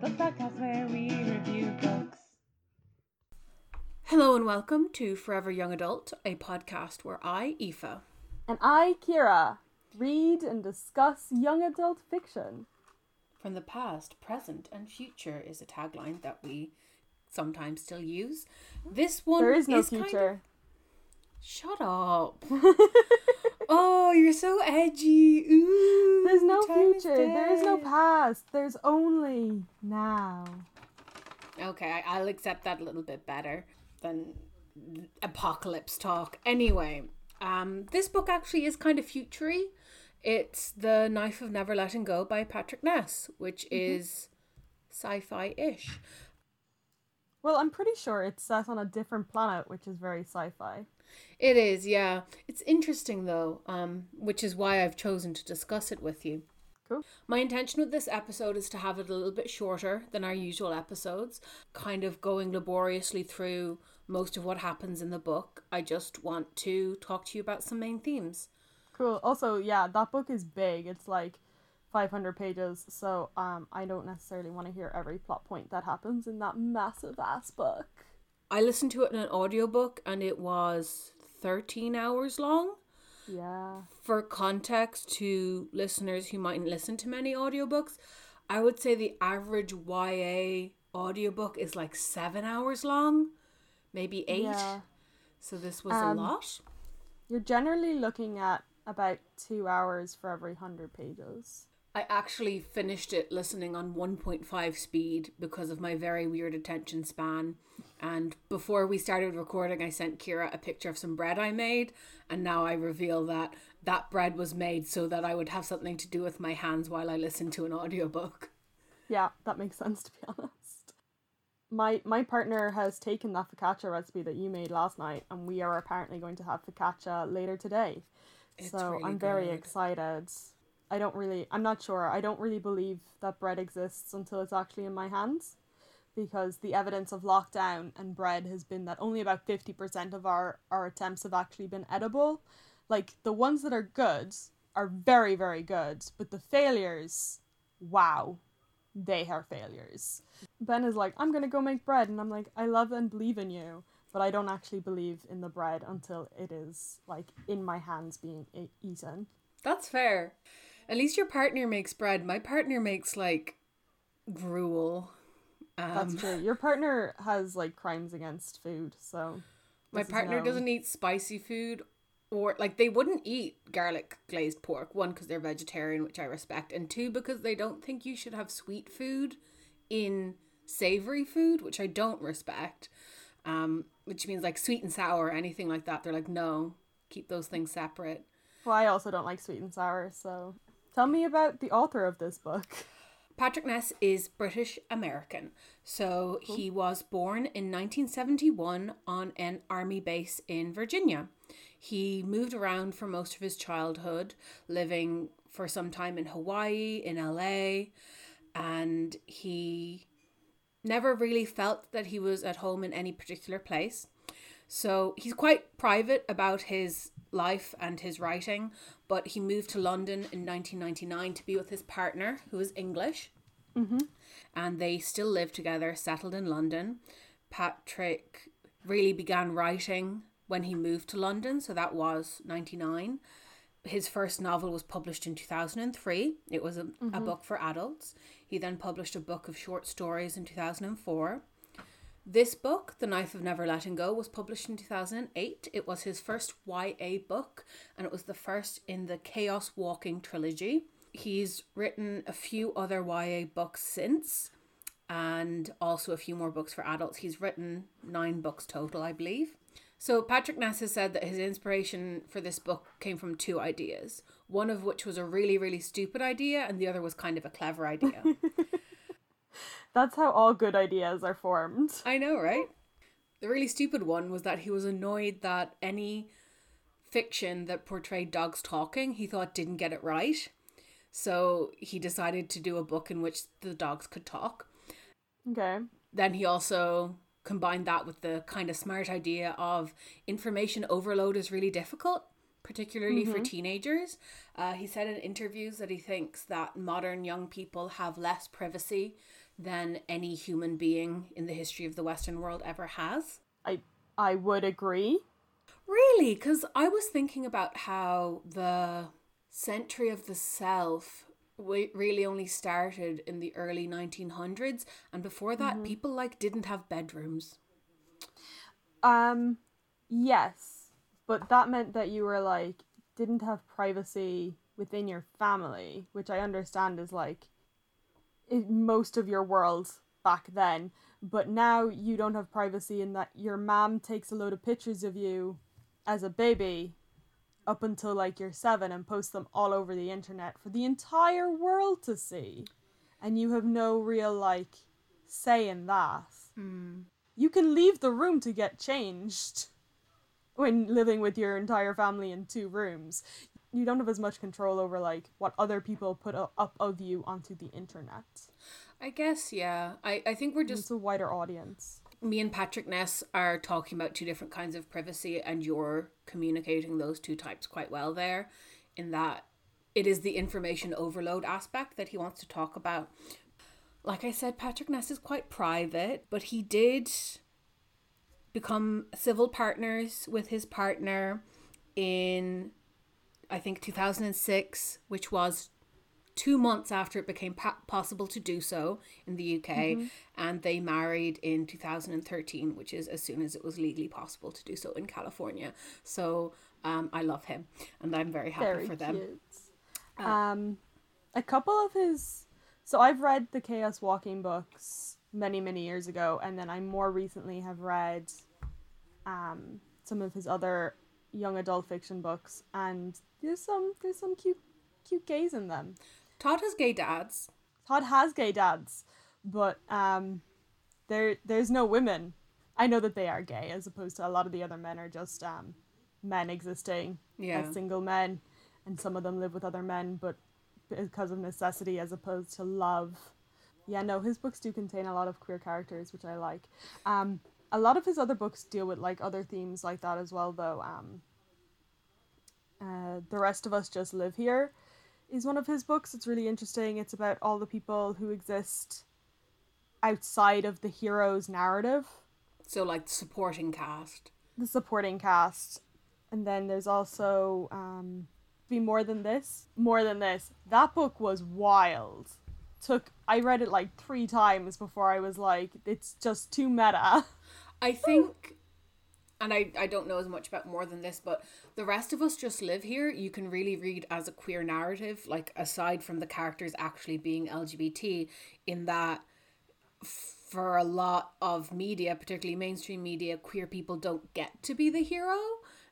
the podcast where we review books. Hello and welcome to Forever Young Adult, a podcast where I, Aoife, And I, Kira, read and discuss young adult fiction. from the past, present, and future is a tagline that we sometimes still use. This one There is no kind of- Shut up. oh, you're so edgy. Ooh, There's no future. There is no past. There's only now. Okay, I'll accept that a little bit better than apocalypse talk. Anyway, um, this book actually is kind of futury. It's The Knife of Never Letting Go by Patrick Ness, which is sci-fi ish. Well, I'm pretty sure it's set on a different planet, which is very sci fi. It is, yeah. It's interesting though, um, which is why I've chosen to discuss it with you. Cool. My intention with this episode is to have it a little bit shorter than our usual episodes, kind of going laboriously through most of what happens in the book. I just want to talk to you about some main themes. Cool. Also, yeah, that book is big. It's like 500 pages, so um, I don't necessarily want to hear every plot point that happens in that massive ass book. I listened to it in an audiobook and it was 13 hours long. Yeah. For context to listeners who mightn't listen to many audiobooks, I would say the average YA audiobook is like seven hours long, maybe eight. Yeah. So this was Um, a lot. You're generally looking at about two hours for every 100 pages. I actually finished it listening on 1.5 speed because of my very weird attention span. And before we started recording, I sent Kira a picture of some bread I made. And now I reveal that that bread was made so that I would have something to do with my hands while I listened to an audiobook. Yeah, that makes sense to be honest. My my partner has taken that focaccia recipe that you made last night, and we are apparently going to have focaccia later today. It's so really I'm very good. excited. I don't really, I'm not sure. I don't really believe that bread exists until it's actually in my hands, because the evidence of lockdown and bread has been that only about fifty percent of our our attempts have actually been edible. Like the ones that are good are very very good, but the failures, wow, they are failures. Ben is like, I'm gonna go make bread, and I'm like, I love and believe in you, but I don't actually believe in the bread until it is like in my hands being eaten. That's fair. At least your partner makes bread. My partner makes like gruel. That's Um, true. Your partner has like crimes against food, so My partner known. doesn't eat spicy food or like they wouldn't eat garlic glazed pork. One because they're vegetarian, which I respect, and two because they don't think you should have sweet food in savory food, which I don't respect. Um, which means like sweet and sour or anything like that. They're like, no, keep those things separate. Well, I also don't like sweet and sour, so tell me about the author of this book. Patrick Ness is British American. So he was born in 1971 on an army base in Virginia. He moved around for most of his childhood, living for some time in Hawaii, in LA, and he never really felt that he was at home in any particular place. So he's quite private about his life and his writing, but he moved to London in 1999 to be with his partner, who is English. Mm-hmm. And they still live together, settled in London. Patrick really began writing when he moved to London, so that was 99. His first novel was published in 2003. It was a, a mm-hmm. book for adults. He then published a book of short stories in 2004. This book, The Knife of Never Letting Go, was published in 2008. It was his first YA book and it was the first in the Chaos Walking trilogy. He's written a few other YA books since and also a few more books for adults. He's written nine books total, I believe. So, Patrick Ness has said that his inspiration for this book came from two ideas, one of which was a really, really stupid idea, and the other was kind of a clever idea. That's how all good ideas are formed. I know, right? The really stupid one was that he was annoyed that any fiction that portrayed dogs talking, he thought didn't get it right. So he decided to do a book in which the dogs could talk. Okay. Then he also combined that with the kind of smart idea of information overload is really difficult, particularly for teenagers. Uh, he said in interviews that he thinks that modern young people have less privacy than any human being in the history of the Western world ever has. I I would agree. Really? Because I was thinking about how the century of the self really only started in the early 1900s and before that people like didn't have bedrooms Um, yes, but that meant that you were like didn't have privacy within your family, which I understand is like most of your world back then. But now you don't have privacy in that your mom takes a load of pictures of you as a baby up until like you're seven and posts them all over the internet for the entire world to see. And you have no real like say in that hmm. you can leave the room to get changed when living with your entire family in two rooms. You don't have as much control over like what other people put up of you onto the internet. i guess yeah i, I think we're just It's a wider audience. me and Patrick Ness are talking about two different kinds of privacy, and you're communicating those two types quite well there, in that it is the information overload aspect that he wants to talk about. Like I said, Patrick Ness is quite private, but he did become civil partners with his partner in, I think, 2006, which was two months after it became pa- possible to do so in the UK, and they married in 2013, which is as soon as it was legally possible to do so in California. So um, I love him, and I'm very happy Very for them. cute. Um, a couple of his. So I've read the Chaos Walking books many many years ago, and then I more recently have read um, some of his other young adult fiction books, and there's some there's some cute cute gays in them. Todd has gay dads. Todd has gay dads, but um, there there's no women. I know that they are gay, as opposed to a lot of the other men are just um, men existing Yeah. as single men, and some of them live with other men, but because of necessity as opposed to love. Yeah, no, his books do contain a lot of queer characters, which I like. Um, a lot of his other books deal with like other themes like that as well, though. Um, uh, the rest of us just live here is one of his books. It's really interesting. It's about all the people who exist outside of the hero's narrative, So, like, the supporting cast. the supporting cast. And then there's also um, Be More Than This. More Than This. That book was wild. Took I read it like three times before I was like, it's just too meta. I think, and I, I don't know as much about more than this, but the rest of us just live here. You can really read as a queer narrative, like aside from the characters actually being LGBT, in that for a lot of media, particularly mainstream media, queer people don't get to be the hero.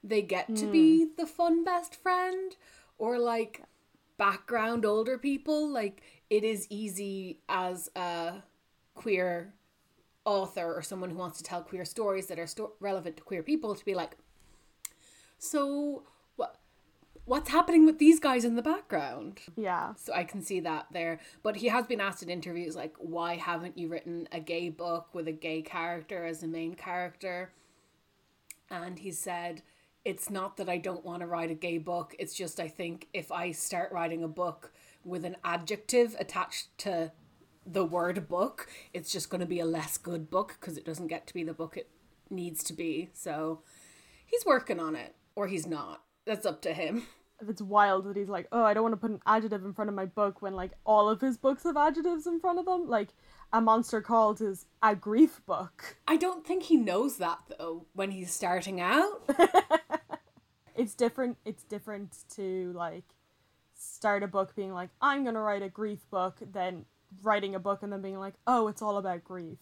They get to be hmm. the fun best friend or like background older people. Like it is easy as a queer author or someone who wants to tell queer stories that are sto- relevant to queer people to be like, so what? What's happening with these guys in the background? Yeah. So I can see that there. But he has been asked in interviews like, why haven't you written a gay book with a gay character as the main character? And he said, it's not that I don't want to write a gay book. It's just I think if I start writing a book with an adjective attached to the word book, it's just going to be a less good book because it doesn't get to be the book it needs to be. So he's working on it, or he's not. That's up to him. If it's wild that he's like, oh, I don't want to put an adjective in front of my book when like all of his books have adjectives in front of them. Like a monster called is a grief book. I don't think he knows that though when he's starting out. it's different it's different to like start a book being like i'm gonna write a grief book than writing a book and then being like oh it's all about grief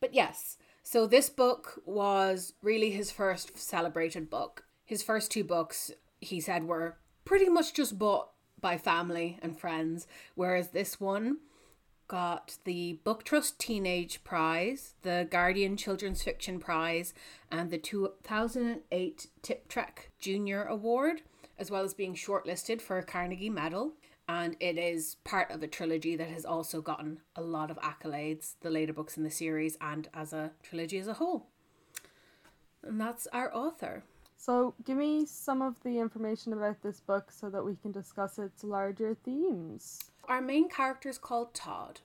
But yes, so this book was really his first celebrated book. His first two books, he said, were pretty much just bought by family and friends, whereas this one got the Book Trust Teenage Prize, the Guardian Children's Fiction Prize, and the 2008 Tiptree Junior Award, as well as being shortlisted for a Carnegie Medal. And it is part of a trilogy that has also gotten a lot of accolades, the later books in the series, and as a trilogy as a whole. And that's our author. so give me some of the information about this book so that we can discuss its larger themes Our main character is called Todd,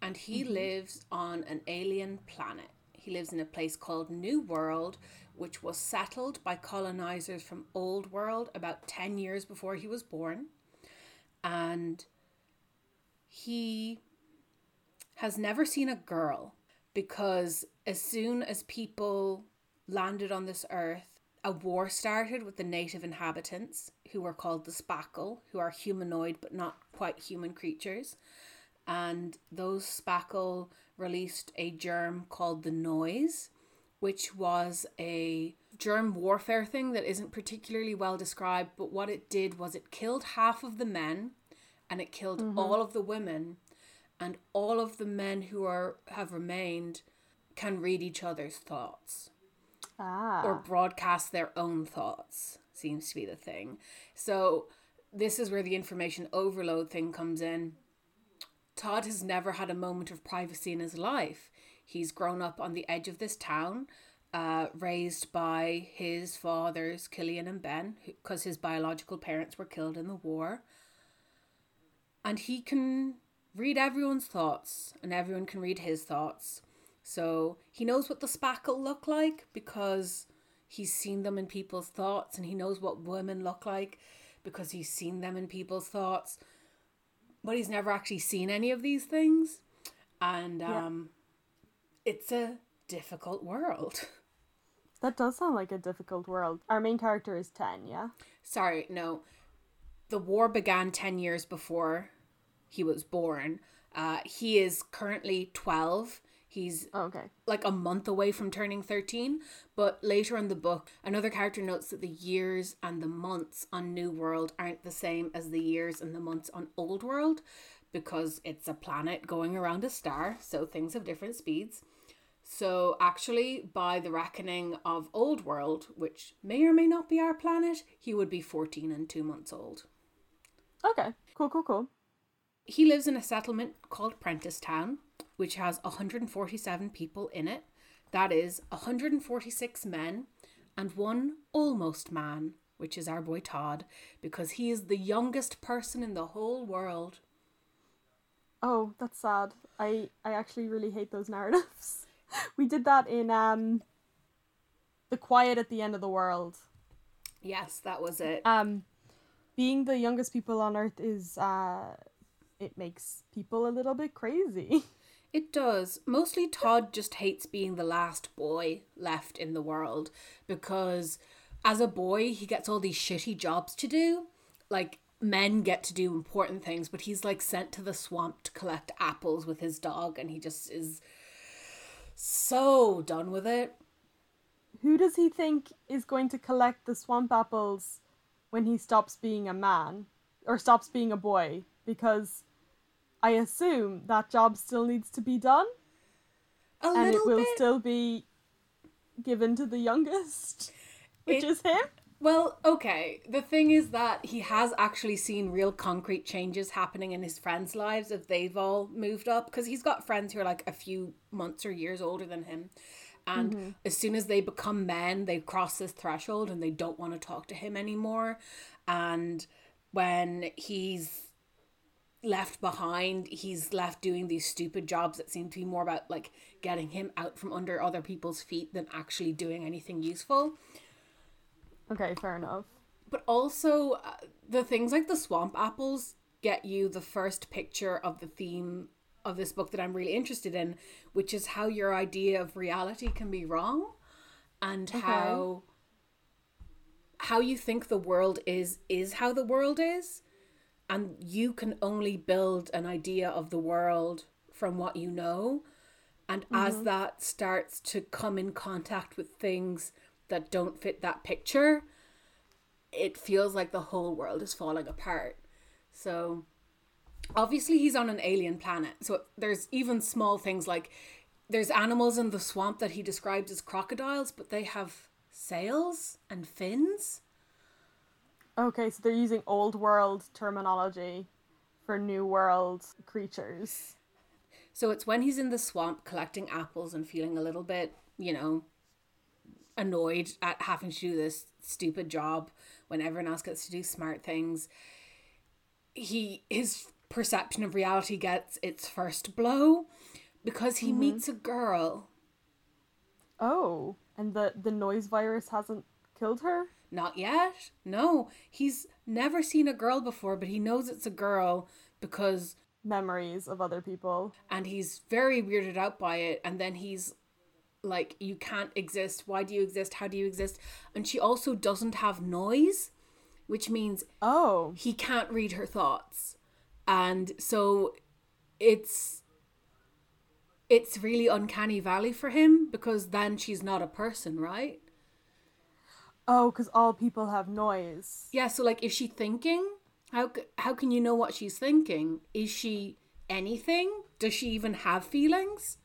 and he mm-hmm. lives on an alien planet. He lives in a place called New World, which was settled by colonizers from Old World about 10 years before he was born. And he has never seen a girl because as soon as people landed on this earth, a war started with the native inhabitants who were called the Spackle, who are humanoid but not quite human creatures. And those Spackle released a germ called the Noise, which was a germ warfare thing that isn't particularly well described, but what it did was it killed half of the men and it killed all of the women and all of the men who are have remained can read each other's thoughts. Ah. or broadcast their own thoughts seems to be the thing. So this is where the information overload thing comes in. Todd has never had a moment of privacy in his life. He's grown up on the edge of this town uh, raised by his fathers killian and ben because his biological parents were killed in the war. And he can read everyone's thoughts and everyone can read his thoughts. So he knows what the spackle look like because he's seen them in people's thoughts and he knows what women look like because he's seen them in people's thoughts. But he's never actually seen any of these things. And Yeah. um it's a difficult world That does sound like a difficult world. Our main character is 10, yeah? sorry no the war began 10 years before he was born uh he is currently 12 he's Oh, okay. like a month away from turning 13 but later in the book another character notes that the years and the months on new world aren't the same as the years and the months on old world because it's a planet going around a star so things have different speeds so actually by the reckoning of old world which may or may not be our planet he would be 14 and 2 months old Okay. Cool, cool, cool. he lives in a settlement called Prentice Town, which has 147 people in it. That is 146 men and one almost man, which is our boy Todd, because he is the youngest person in the whole world. Oh, that's sad. I I actually really hate those narratives. we did that in um The Quiet at the End of the World. Yes, that was it. Um being the youngest people on earth is uh it makes people a little bit crazy. It does. Mostly Todd just hates being the last boy left in the world because as a boy, he gets all these shitty jobs to do. Like men get to do important things, but he's like sent to the swamp to collect apples with his dog and he just is so done with it. Who does he think is going to collect the swamp apples when he stops being a man or stops being a boy? Because I assume that job still needs to be done A and it will bit. still be given to the youngest, which It- is him. Well, okay. The thing is that he has actually seen real concrete changes happening in his friends' lives if they've all moved up because he's got friends who are like a few months or years older than him. And mm-hmm. as soon as they become men, they cross this threshold and they don't want to talk to him anymore. And when he's left behind, he's left doing these stupid jobs that seem to be more about like getting him out from under other people's feet than actually doing anything useful. Okay, fair enough. But also, uh, the things like the swamp apples get you the first picture of the theme of this book that I'm really interested in, which is how your idea of reality can be wrong and how how you think the world is is how the world is. And you can only build an idea of the world from what you know. And as that starts to come in contact with things that don't fit that picture it feels like the whole world is falling apart. So obviously he's on an alien planet. So there's even small things like there's animals in the swamp that he describes as crocodiles but they have sails and fins. Okay, so they're using old world terminology for new world creatures. So it's when he's in the swamp collecting apples and feeling a little bit, you know, annoyed at having to do this stupid job when everyone else gets to do smart things. He his perception of reality gets its first blow because he mm-hmm. meets a girl. Oh, and the the noise virus hasn't killed her? Not yet. No, he's never seen a girl before, but he knows it's a girl because Memories of other people. and he's very weirded out by it and then he's like you can't exist. Why do you exist? How do you exist? And she also doesn't have noise which means Oh, he can't read her thoughts. And so it's it's really uncanny valley for him because then she's not a person right? Oh, because all people have noise. yeah so like is she thinking? How how can you know what she's thinking? Is she anything? Does she even have feelings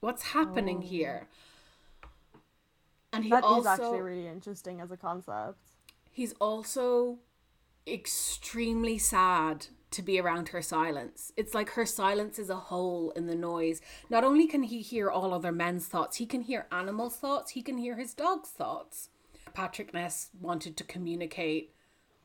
what's happening oh. here and he That is also actually really interesting as a concept. he's also extremely sad to be around her silence. It's like her silence is a hole in the noise. Not only can he hear all other men's thoughts, he can hear animals' thoughts, he can hear his dog's thoughts. Patrick Ness wanted to communicate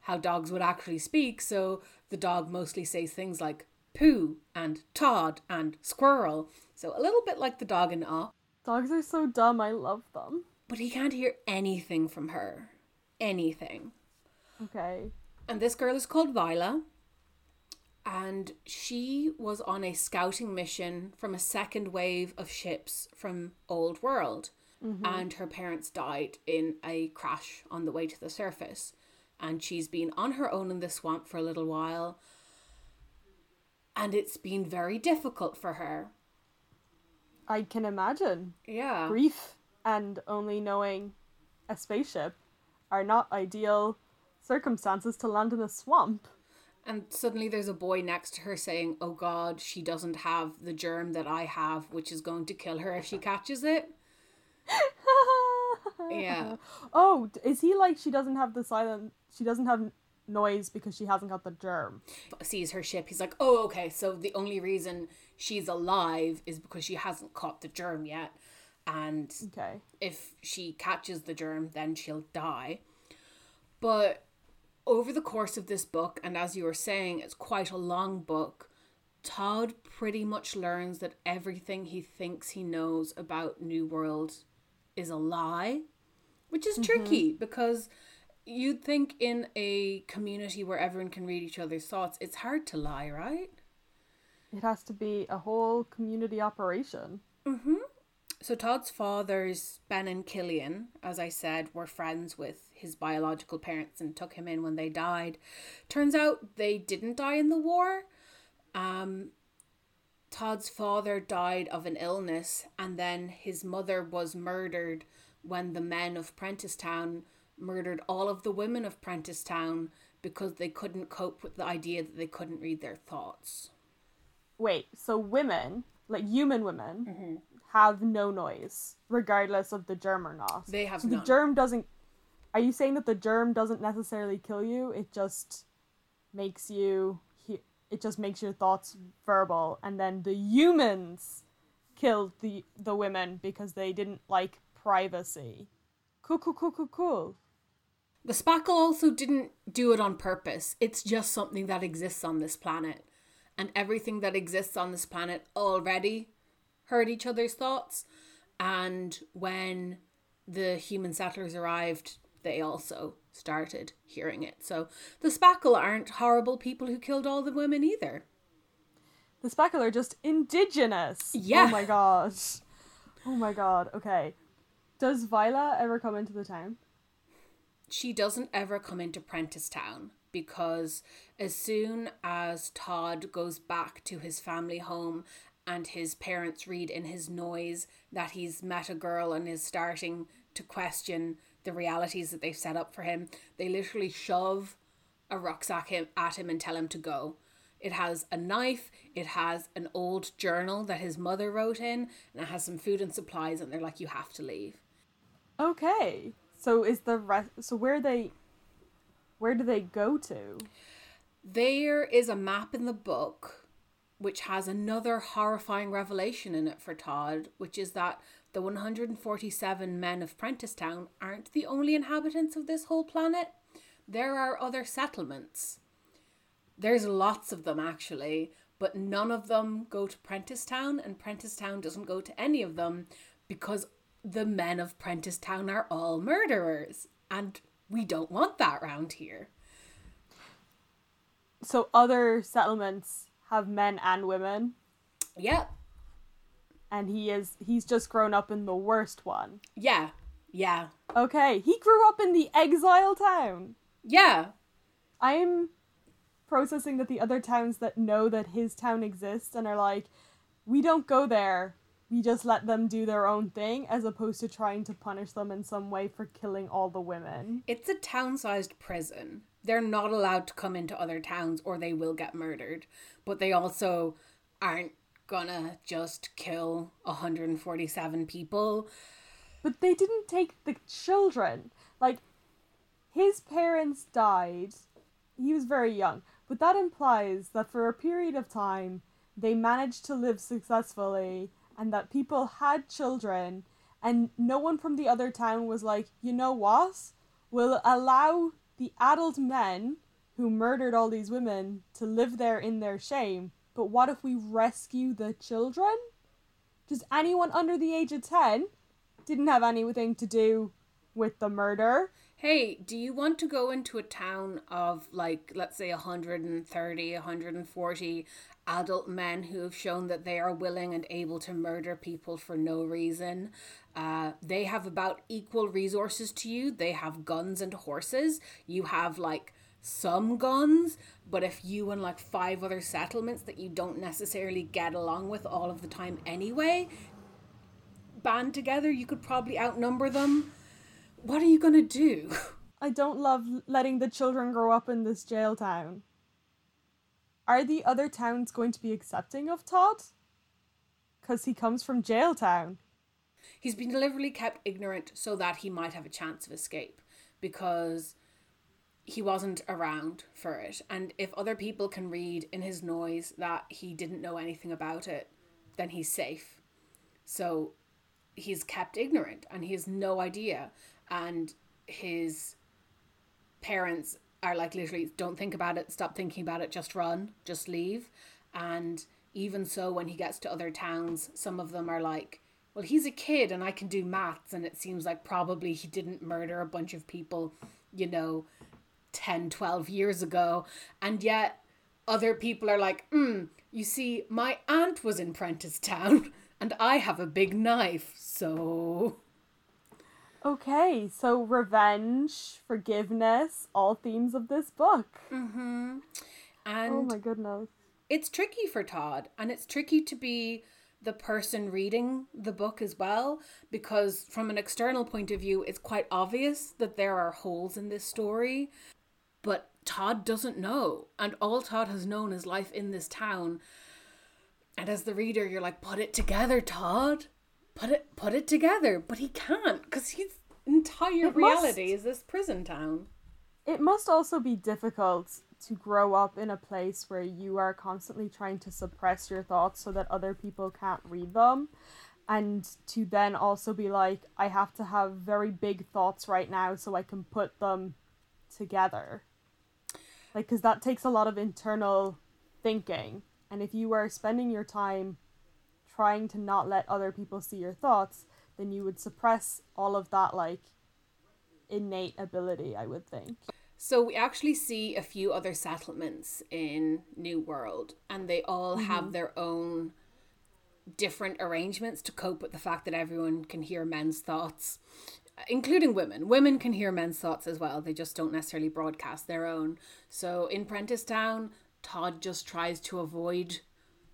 how dogs would actually speak, so the dog mostly says things like poo and Todd and squirrel. So a little bit like the dog in Up, Dogs are so dumb. I love them. but he can't hear anything from her. Anything. Okay. And this girl is called Viola. And she was on a scouting mission from a second wave of ships from Old World. Mm-hmm. And her parents died in a crash on the way to the surface. And she's been on her own in the swamp for a little while. And it's been very difficult for her. I can imagine. Yeah. Grief and only knowing a spaceship are not ideal circumstances to land in a swamp. And suddenly there's a boy next to her saying, Oh God, she doesn't have the germ that I have, which is going to kill her if she catches it. Yeah. Oh, is he like she doesn't have the silent? She doesn't have noise because she hasn't got the germ. sees her ship, he's like, "Oh, okay. So the only reason she's alive is because she hasn't caught the germ yet, and Okay. if she catches the germ, then she'll die." But over the course of this book, and as you were saying, it's quite a long book. Todd pretty much learns that everything he thinks he knows about New World is a lie, which is mm-hmm. tricky because you'd think in a community where everyone can read each other's thoughts, it's hard to lie, right? It has to be a whole community operation. Mm-hmm. So Todd's fathers, Ben and Killian, as I said, were friends with his biological parents and took him in when they died. Turns out they didn't die in the war. Um, Todd's father died of an illness, and then his mother was murdered when the men of Prenticetown murdered all of the women of Prenticetown because they couldn't cope with the idea that they couldn't read their thoughts. Wait, so women, like human women, Mm-hmm. have no noise, regardless of the germ or not. They have so the germ doesn't. Are you saying that the germ doesn't necessarily kill you? It just makes you. It just makes your thoughts verbal, and then the humans killed the the women because they didn't like privacy. Cool, cool, cool, cool, cool. The spackle also didn't do it on purpose. It's just something that exists on this planet. And everything that exists on this planet already heard each other's thoughts. And when the human settlers arrived, they also started hearing it. So the spackle aren't horrible people who killed all the women either. The Spackle are just indigenous. Yeah. Oh my gosh. Oh my god. Okay. Does Viola ever come into the town? she doesn't ever come into Prentice Town because as soon as Todd goes back to his family home and his parents read in his noise that he's met a girl and is starting to question the realities that they've set up for him, they literally shove a rucksack him at him and tell him to go. It has a knife, it has an old journal that his mother wrote in, and it has some food and supplies, and they're like, You have to leave. Okay. So is the rest so where they where do they go to? There is a map in the book which has another horrifying revelation in it for Todd, which is that the 147 men of Prenticetown aren't the only inhabitants of this whole planet. There are other settlements. There's lots of them actually, but none of them go to Prentice Town, and Prentice Town doesn't go to any of them because the men of Prentice Town are all murderers, and we don't want that round here. So other settlements have men and women, Yep. and he is he's just grown up in the worst one. Yeah. Yeah. Okay, he grew up in the exile town. Yeah. I'm processing that the other towns that know that his town exists and are like, we don't go there. We just let them do their own thing, as opposed to trying to punish them in some way for killing all the women. It's a town sized prison. They're not allowed to come into other towns or they will get murdered. But they also aren't gonna just kill 147 people. But they didn't take the children. Like, his parents died. He was very young. But that implies that for a period of time, they managed to live successfully and that people had children. And no one from the other town was like, you know what? We'll allow the adult men who murdered all these women to live there in their shame. But what if we rescue the children? Just anyone under the age of 10 didn't have anything to do with the murder. Hey, do you want to go into a town of like, let's say 130, 140 adult men who have shown that they are willing and able to murder people for no reason? Uh, they have about equal resources to you. They have guns and horses. You have like some guns, but if you and like five other settlements that you don't necessarily get along with all of the time anyway band together, you could probably outnumber them. What are you gonna do? I don't love letting the children grow up in this jail town. Are the other towns going to be accepting of Todd? Because he comes from jail town. He's been deliberately kept ignorant so that he might have a chance of escape because he wasn't around for it. And if other people can read in his noise that he didn't know anything about it, then he's safe. So he's kept ignorant and he has no idea. And his parents are like literally don't think about it, stop thinking about it, just run, just leave. And even so, when he gets to other towns, some of them are like, well, he's a kid and I can do maths. And it seems like probably he didn't murder a bunch of people, you know, 10, 12 years ago. And yet other people are like, mm, you see, my aunt was in Prentice Town and I have a big knife. So. Okay, so revenge, forgiveness, all themes of this book. Mm-hmm. Oh and Oh my goodness. it's tricky for Todd, and it's tricky to be the person reading the book as well, because from an external point of view, it's quite obvious that there are holes in this story, but Todd doesn't know, and all Todd has known is life in this town. And as the reader, you're like, put it together, Todd. Put it, put it together, but he can't because his entire It must- reality is this prison town. It must also be difficult to grow up in a place where you are constantly trying to suppress your thoughts so that other people can't read them. And to then also be like, I have to have very big thoughts right now so I can put them together. Like, because that takes a lot of internal thinking. And if you are spending your time trying to not let other people see your thoughts, then you would suppress all of that, like, innate ability, I would think. So we actually see a few other settlements in New World, and they all have mm-hmm. their own different arrangements to cope with the fact that everyone can hear men's thoughts, including women. Women can hear men's thoughts as well. They just don't necessarily broadcast their own. So in Prentice Town, Todd just tries to avoid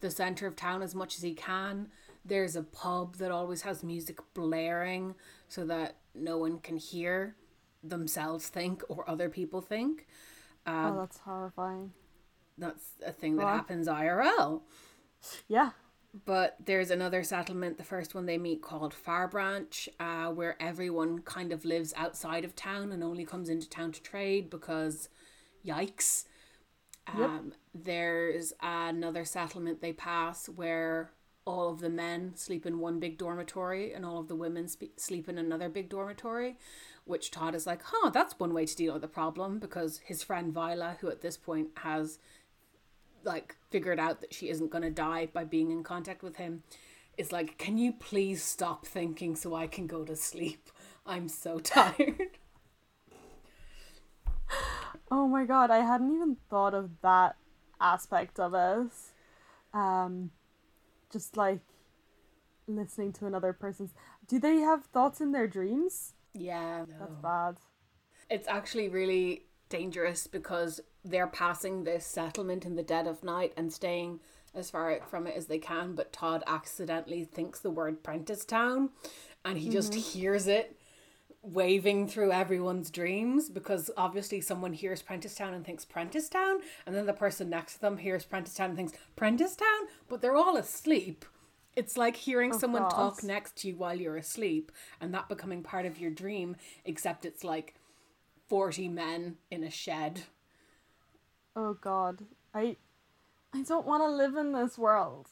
the center of town as much as he can. There's a pub that always has music blaring so that no one can hear themselves think or other people think. oh, that's horrifying. That's a thing that happens IRL. Yeah. But there's another settlement, the first one they meet called Far Branch, uh, where everyone kind of lives outside of town and only comes into town to trade because yikes. Um, There's another settlement they pass where all of the men sleep in one big dormitory and all of the women spe- sleep in another big dormitory, which Todd is like, huh, that's one way to deal with the problem because his friend Viola, who at this point has like figured out that she isn't going to die by being in contact with him is like can you please stop thinking so i can go to sleep? I'm so tired Oh my god, I hadn't even thought of that aspect of us. Um, just like listening to another person's. Do they have thoughts in their dreams? yeah That's bad. it's actually really dangerous because they're passing this settlement in the dead of night and staying as far from it as they can but todd accidentally thinks the word prentice town and he just hears it waving through everyone's dreams because obviously someone hears Prentice Town and thinks Prentice Town, and then the person next to them hears Prentice Town and thinks Prentice Town, but they're all asleep. It's like hearing oh, someone God. talk next to you while you're asleep and that becoming part of your dream, except it's like 40 men in a shed. Oh god, I, I don't want to live in this world.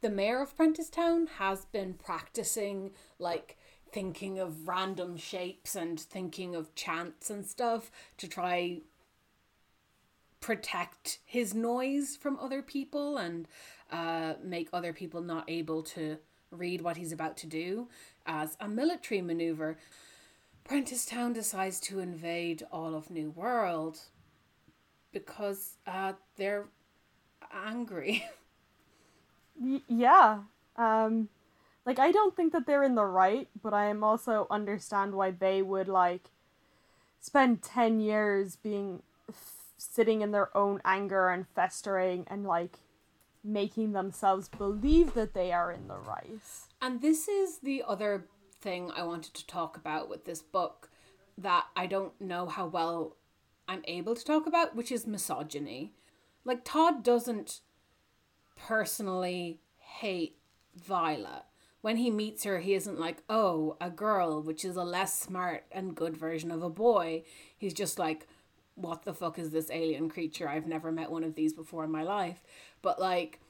The mayor of Prentice Town has been practicing like thinking of random shapes and thinking of chants and stuff to try protect his noise from other people and uh, make other people not able to read what he's about to do as a military maneuver. Prentice Town decides to invade all of New World because uh, they're angry. Yeah. Um, like I don't think that they're in the right, but I am also understand why they would like spend ten years being f- sitting in their own anger and festering and like making themselves believe that they are in the right. And this is the other thing I wanted to talk about with this book that I don't know how well I'm able to talk about, which is misogyny. Like, Todd doesn't personally hate Violet. When he meets her, he isn't like, oh, a girl, which is a less smart and good version of a boy. He's just like, what the fuck is this alien creature? I've never met one of these before in my life. But, like,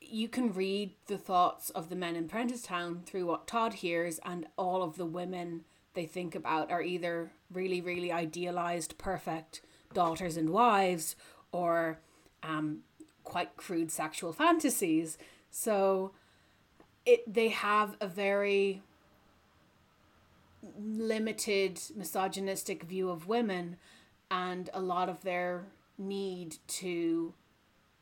you can read the thoughts of the men in Prentice Town through what Todd hears, and all of the women they think about are either really, really idealized, perfect daughters and wives, or um, quite crude sexual fantasies. So it they have a very limited misogynistic view of women and a lot of their need to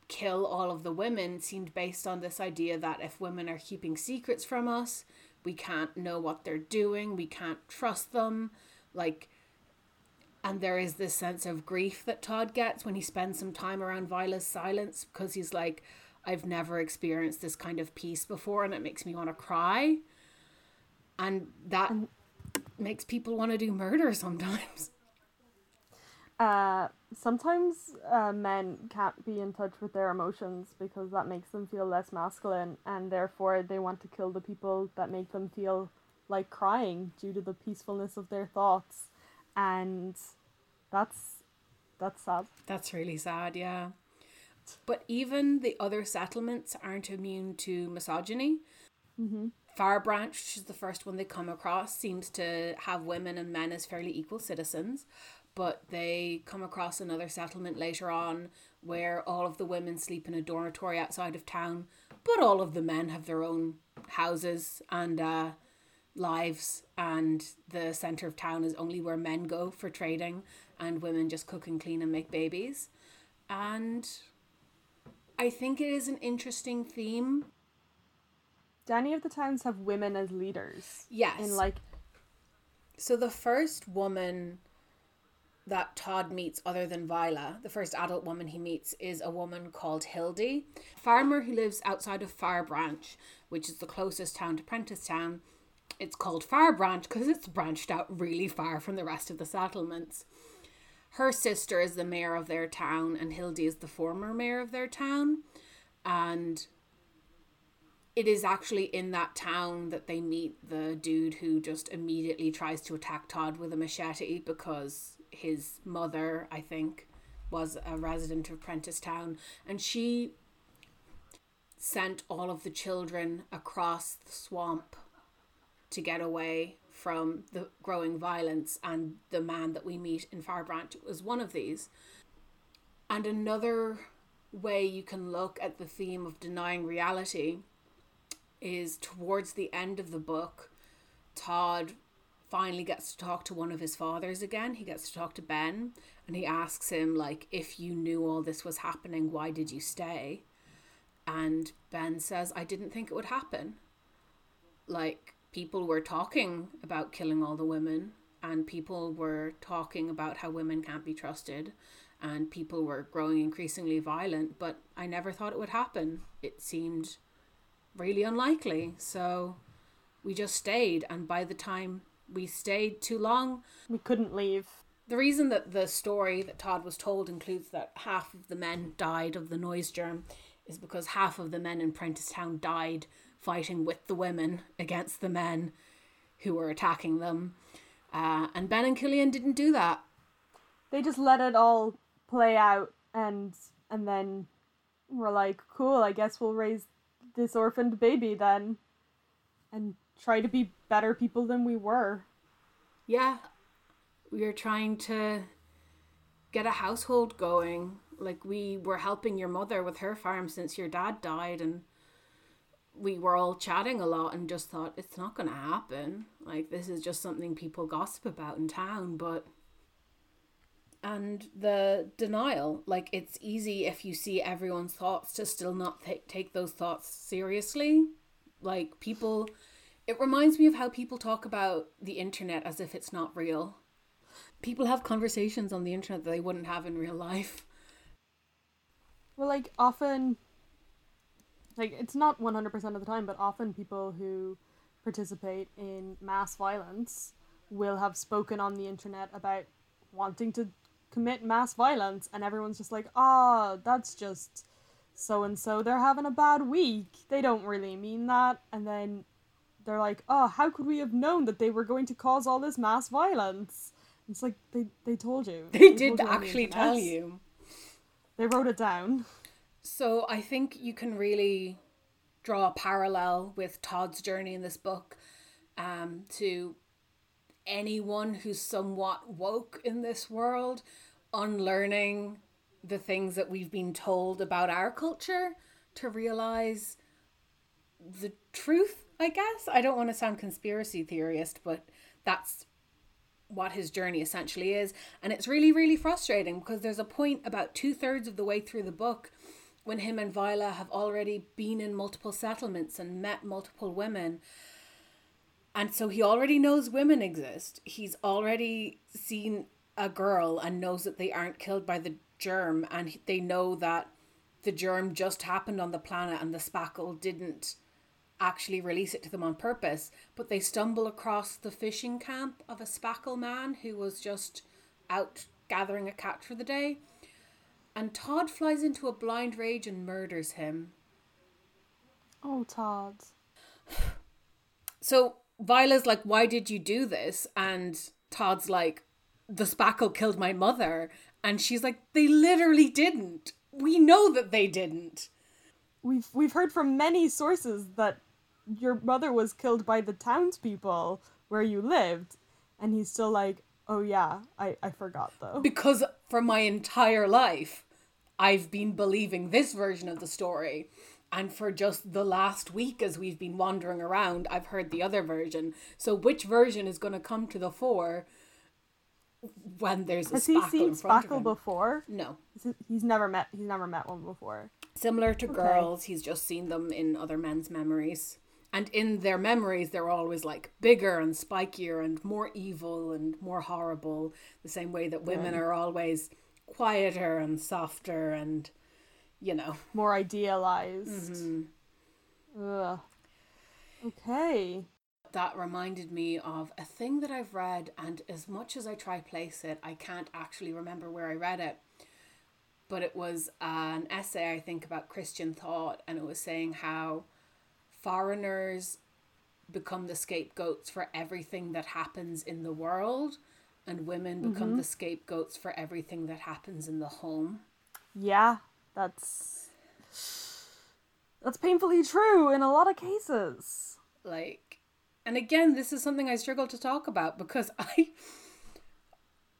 kill all of the women seemed based on this idea that if women are keeping secrets from us, we can't know what they're doing, we can't trust them. Like, and there is this sense of grief that Todd gets when he spends some time around Viola's silence because he's like, I've never experienced this kind of peace before and it makes me want to cry. And that makes people want to do murder sometimes. Uh, sometimes uh, men can't be in touch with their emotions because that makes them feel less masculine, and therefore they want to kill the people that make them feel like crying due to the peacefulness of their thoughts, and that's that's sad. That's really sad, yeah. But even the other settlements aren't immune to misogyny. Mm-hmm. Far Branch, which is the first one they come across, seems to have women and men as fairly equal citizens. But they come across another settlement later on where all of the women sleep in a dormitory outside of town, but all of the men have their own houses and uh, lives, and the centre of town is only where men go for trading, and women just cook and clean and make babies. And I think it is an interesting theme. Do any of the towns have women as leaders? Yes. In like So the first woman that Todd meets, other than Viola, the first adult woman he meets is a woman called Hildy, farmer who lives outside of Far Branch, which is the closest town to Prentice Town. It's called Far Branch because it's branched out really far from the rest of the settlements. Her sister is the mayor of their town, and Hildy is the former mayor of their town. And it is actually in that town that they meet the dude who just immediately tries to attack Todd with a machete because his mother, I think, was a resident of Prentice Town, and she sent all of the children across the swamp to get away from the growing violence, and the man that we meet in Far Branch was one of these. And another way you can look at the theme of denying reality is towards the end of the book, Todd finally gets to talk to one of his fathers again. He gets to talk to Ben and he asks him like if you knew all this was happening, why did you stay? And Ben says, I didn't think it would happen. Like people were talking about killing all the women and people were talking about how women can't be trusted and people were growing increasingly violent, but I never thought it would happen. It seemed really unlikely. So we just stayed and by the time we stayed too long, We couldn't leave. the reason that the story that Todd was told includes that half of the men died of the noise germ is because half of the men in Prentisstown died fighting with the women against the men who were attacking them. Uh, and Ben and Cillian didn't do that. They just let it all play out and and then we're like, cool, I guess we'll raise this orphaned baby then and try to be better people than we were. Yeah, we were trying to get a household going. Like, we were helping your mother with her farm since your dad died, and we were all chatting a lot and just thought it's not going to happen. Like, this is just something people gossip about in town, but. And the denial, like, it's easy if you see everyone's thoughts to still not th- take those thoughts seriously. Like, people. It reminds me of how people talk about the internet as if it's not real. People have conversations on the internet that they wouldn't have in real life. Well, like often, like it's not one hundred percent of the time, but often people who participate in mass violence will have spoken on the internet about wanting to commit mass violence, and everyone's just like, "Ah, that's just so and so. They're having a bad week. They don't really mean that." And then they're like, "Oh, how could we have known that they were going to cause all this mass violence?" It's like they they told you. They told did actually tell you. They wrote it down. So I think you can really draw a parallel with Todd's journey in this book um, to anyone who's somewhat woke in this world, unlearning the things that we've been told about our culture to realize the truth, I guess. I don't want to sound conspiracy theorist, but that's what his journey essentially is. And it's really, really frustrating because there's a point about two thirds of the way through the book when him and Viola have already been in multiple settlements and met multiple women. And so he already knows women exist. He's already seen a girl and knows that they aren't killed by the germ. And they know that the germ just happened on the planet and the spackle didn't actually release it to them on purpose. But they stumble across the fishing camp of a spackle man who was just out gathering a catch for the day. And Todd flies into a blind rage and murders him. Oh, Todd. So Viola's like, Why did you do this? And Todd's like, The spackle killed my mother. And she's like, They literally didn't. We know that they didn't. We've we've heard from many sources that your mother was killed by the townspeople where you lived, and he's still like, "Oh yeah, I I forgot though." Because for my entire life, I've been believing this version of the story. And for just the last week, as we've been wandering around, I've heard the other version. So, which version is going to come to the fore when there's a Has he seen Spackle before? No. He's- He's never met he's never met one before. Similar to girls, he's just seen them in other men's memories. And in their memories, they're always like bigger and spikier and more evil and more horrible, the same way that women are always quieter and softer and, you know. More idealized. Mm-hmm. Okay. That reminded me of a thing that I've read, and as much as I try place it, I can't actually remember where I read it. But it was an essay, I think, about Christian thought, and it was saying how foreigners become the scapegoats for everything that happens in the world, and women become the scapegoats for everything that happens in the home. Yeah, that's that's painfully true in a lot of cases. like and again this is something i struggle to talk about because i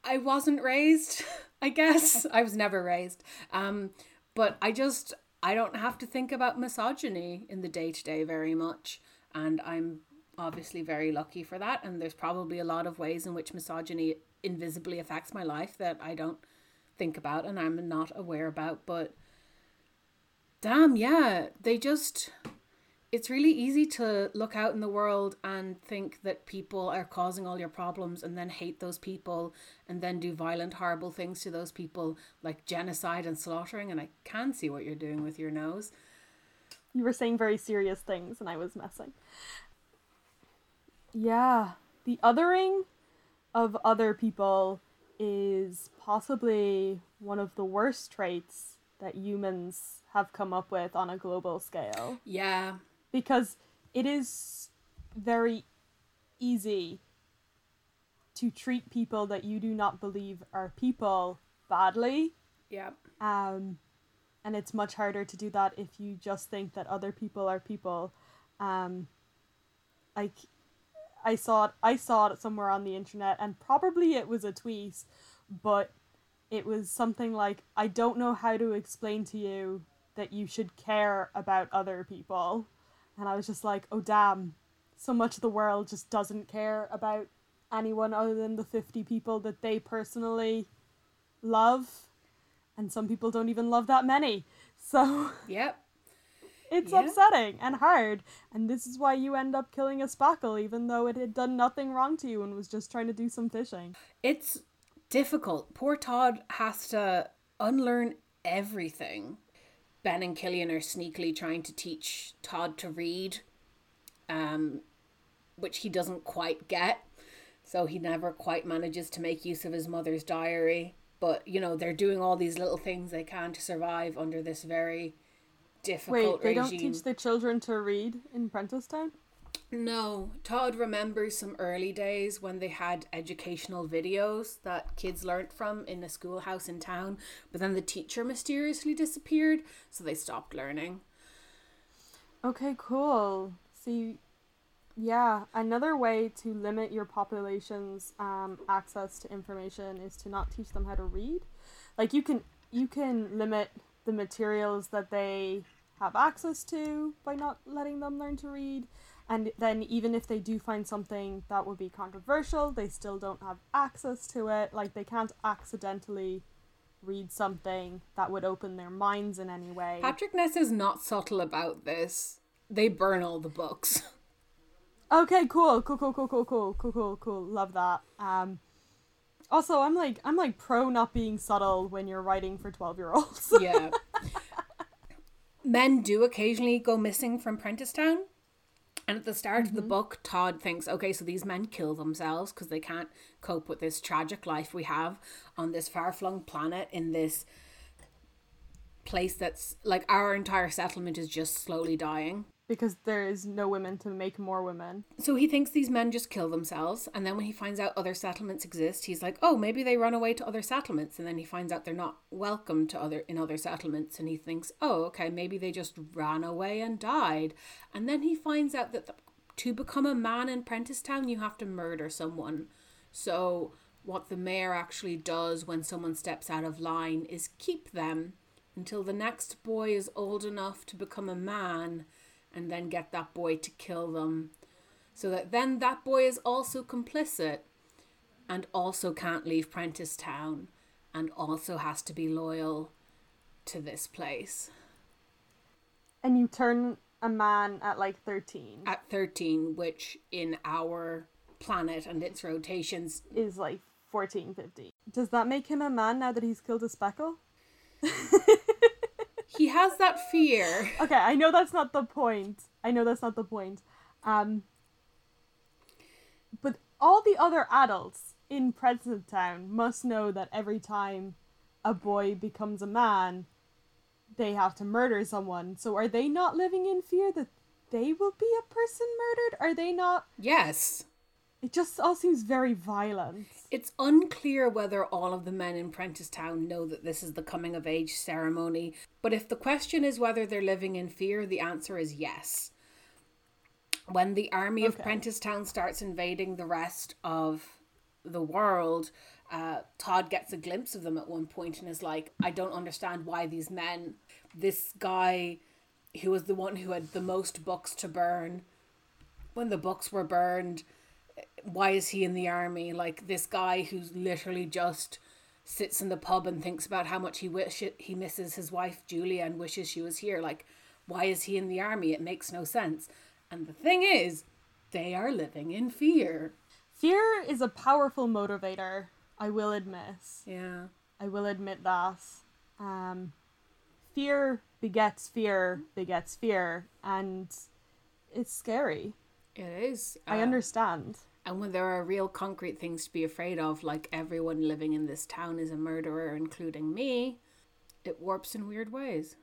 i wasn't raised i guess i was never raised um But I just I don't have to think about misogyny in the day to day very much, and I'm obviously very lucky for that. And there's probably a lot of ways in which misogyny invisibly affects my life that I don't think about and I'm not aware about. But damn, yeah, they just it's really easy to look out in the world and think that people are causing all your problems and then hate those people and then do violent, horrible things to those people like genocide and slaughtering. And I can see what you're doing with your nose. You were saying very serious things and I was messing. Yeah, the othering of other people is possibly one of the worst traits that humans have come up with on a global scale. Yeah, because it is very easy to treat people that you do not believe are people badly. yeah, Um, and it's much harder to do that if you just think that other people are people. Um, like I saw it, I saw it somewhere on the internet, and probably it was a tweet, but it was something like, "I don't know how to explain to you that you should care about other people," and I was just like, "Oh damn, so much of the world just doesn't care about anyone other than the fifty people that they personally love." and some people don't even love that many. So yep. it's Yeah. upsetting and hard. And this is why you end up killing a spackle, even though it had done nothing wrong to you and was just trying to do some fishing. It's difficult. Poor Todd has to unlearn everything. Ben and Cillian are sneakily trying to teach Todd to read, um, which he doesn't quite get. So he never quite manages to make use of his mother's diary. But, you know, they're doing all these little things they can to survive under this very difficult Wait, they regime. don't teach the children to read in Prentisstown? No, Todd remembers some early days when they had educational videos that kids learnt from in a schoolhouse in town, but then the teacher mysteriously disappeared, so they stopped learning. Okay, cool. See, yeah, another way to limit your population's um, access to information is to not teach them how to read. Like you can you can limit the materials that they have access to by not letting them learn to read. And then even if they do find something that would be controversial, they still don't have access to it. Like they can't accidentally read something that would open their minds in any way. Patrick Ness is not subtle about this. They burn all the books. Okay, cool, cool, cool, cool, cool, cool, cool, cool, cool. Love that. Um, also, I'm like, I'm like pro not being subtle when you're writing for twelve year olds. yeah. Men do occasionally go missing from Prentisstown. And at the start of the mm-hmm. book, Todd thinks, okay, so these men kill themselves because they can't cope with this tragic life we have on this far flung planet in this place that's like our entire settlement is just slowly dying. Because there is no women to make more women. So he thinks these men just kill themselves, and then when he finds out other settlements exist, he's like, "Oh, maybe they run away to other settlements." And then he finds out they're not welcome to other in other settlements, and he thinks, "Oh, okay, maybe they just ran away and died." And then he finds out that the, to become a man in Prentisstown, you have to murder someone. So what the mayor actually does when someone steps out of line is keep them until the next boy is old enough to become a man and then get that boy to kill them so that then that boy is also complicit and also can't leave Prentisstown and also has to be loyal to this place. And you turn a man at like thirteen At 13, which in our planet and its rotations, is like 14, 15. Does that make him a man now that he's killed a spackle? he has that fear. Okay, I know that's not the point. I know that's not the point. Um, but all the other adults in Prentisstown must know that every time a boy becomes a man, they have to murder someone. So are they not living in fear that they will be a person murdered? Are they not? Yes. It just all seems very violent. It's unclear whether all of the men in Prentisstown know that this is the coming of age ceremony, but if the question is whether they're living in fear, the answer is yes. When the army of Okay. Prentisstown starts invading the rest of the world, Uh, Todd gets a glimpse of them at one point and is like, I don't understand why these men, this guy who was the one who had the most books to burn, when the books were burned, why is he in the army? Like this guy who's literally just sits in the pub and thinks about how much he wish he misses his wife Julia and wishes she was here. Like, why is he in the army? It makes no sense. And the thing is, they are living in fear. Fear is a powerful motivator, I will admit. Yeah. I will admit that. Um, fear begets fear begets fear, and it's scary. It is. I Uh, understand. And when there are real concrete things to be afraid of, like everyone living in this town is a murderer, including me, it warps in weird ways.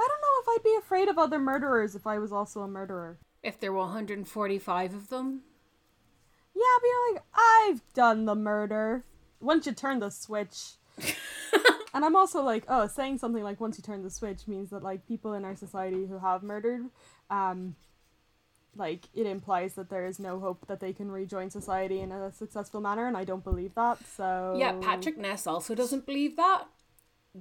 I don't know if I'd be afraid of other murderers if I was also a murderer. If there were 145 of them, Yeah, I'd be like, I've done the murder. Once you turn the switch. and I'm also like, oh, saying something like once you turn the switch means that like people in our society who have murdered, um, like it implies that there is no hope that they can rejoin society in a successful manner, and I don't believe that. So yeah, Patrick Ness also doesn't believe that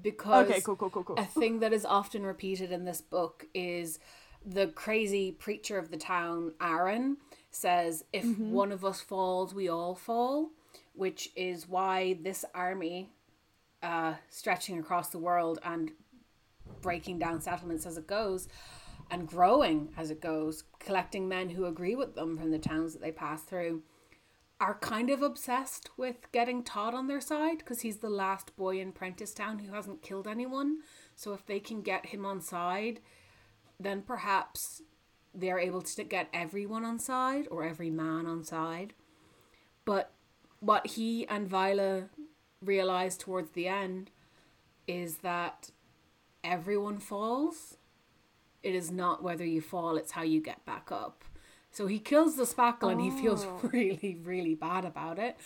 because Okay, cool, cool, cool, cool. a thing that is often repeated in this book is the crazy preacher of the town, Aaron, says, If Mm-hmm. one of us falls, we all fall, which is why this army, uh, stretching across the world and breaking down settlements as it goes and growing as it goes, collecting men who agree with them from the towns that they pass through, are kind of obsessed with getting Todd on their side because he's the last boy in Prentisstown who hasn't killed anyone. So if they can get him on side, then perhaps they're able to get everyone on side or every man on side. But what he and Viola realize towards the end is that everyone falls. It is not whether you fall, it's how you get back up. So he kills the spackle and he feels really, really bad about it.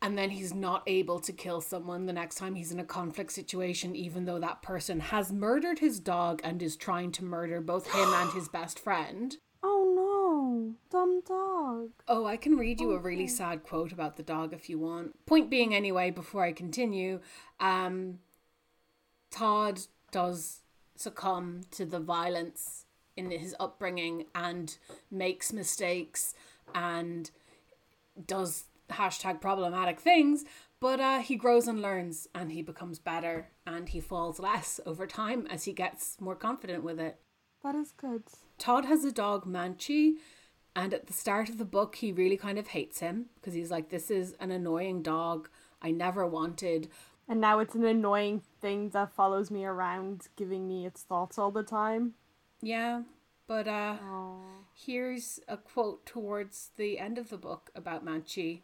And then he's not able to kill someone the next time he's in a conflict situation, even though that person has murdered his dog and is trying to murder both him and his best friend. oh no, dumb dog. Oh, I can read you a really sad quote about the dog if you want. Point being, anyway, before I continue, um, Todd does succumb to the violence in his upbringing and makes mistakes and does hashtag problematic things, but uh, he grows and learns and he becomes better and he falls less over time as he gets more confident with it. That is good. Todd has a dog, Manchee, and at the start of the book, he really kind of hates him because he's like, This is an annoying dog I never wanted. And now it's an annoying thing that follows me around, giving me its thoughts all the time. Yeah, but uh, Oh. here's a quote towards the end of the book about Manchee.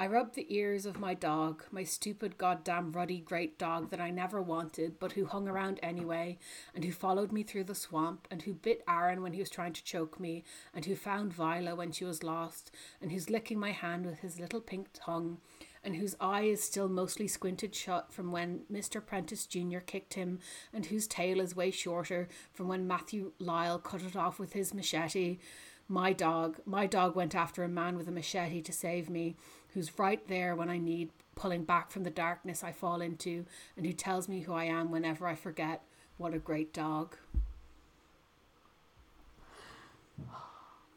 I rubbed the ears of my dog, my stupid, goddamn, ruddy, great dog that I never wanted, but who hung around anyway, and who followed me through the swamp, and who bit Aaron when he was trying to choke me, and who found Viola when she was lost, and who's licking my hand with his little pink tongue, and whose eye is still mostly squinted shut from when Mr. Prentiss Jr. kicked him, and whose tail is way shorter from when Matthew Lyle cut it off with his machete. My dog, my dog went after a man with a machete to save me, who's right there when I need pulling back from the darkness I fall into, and who tells me who I am whenever I forget. What a great dog.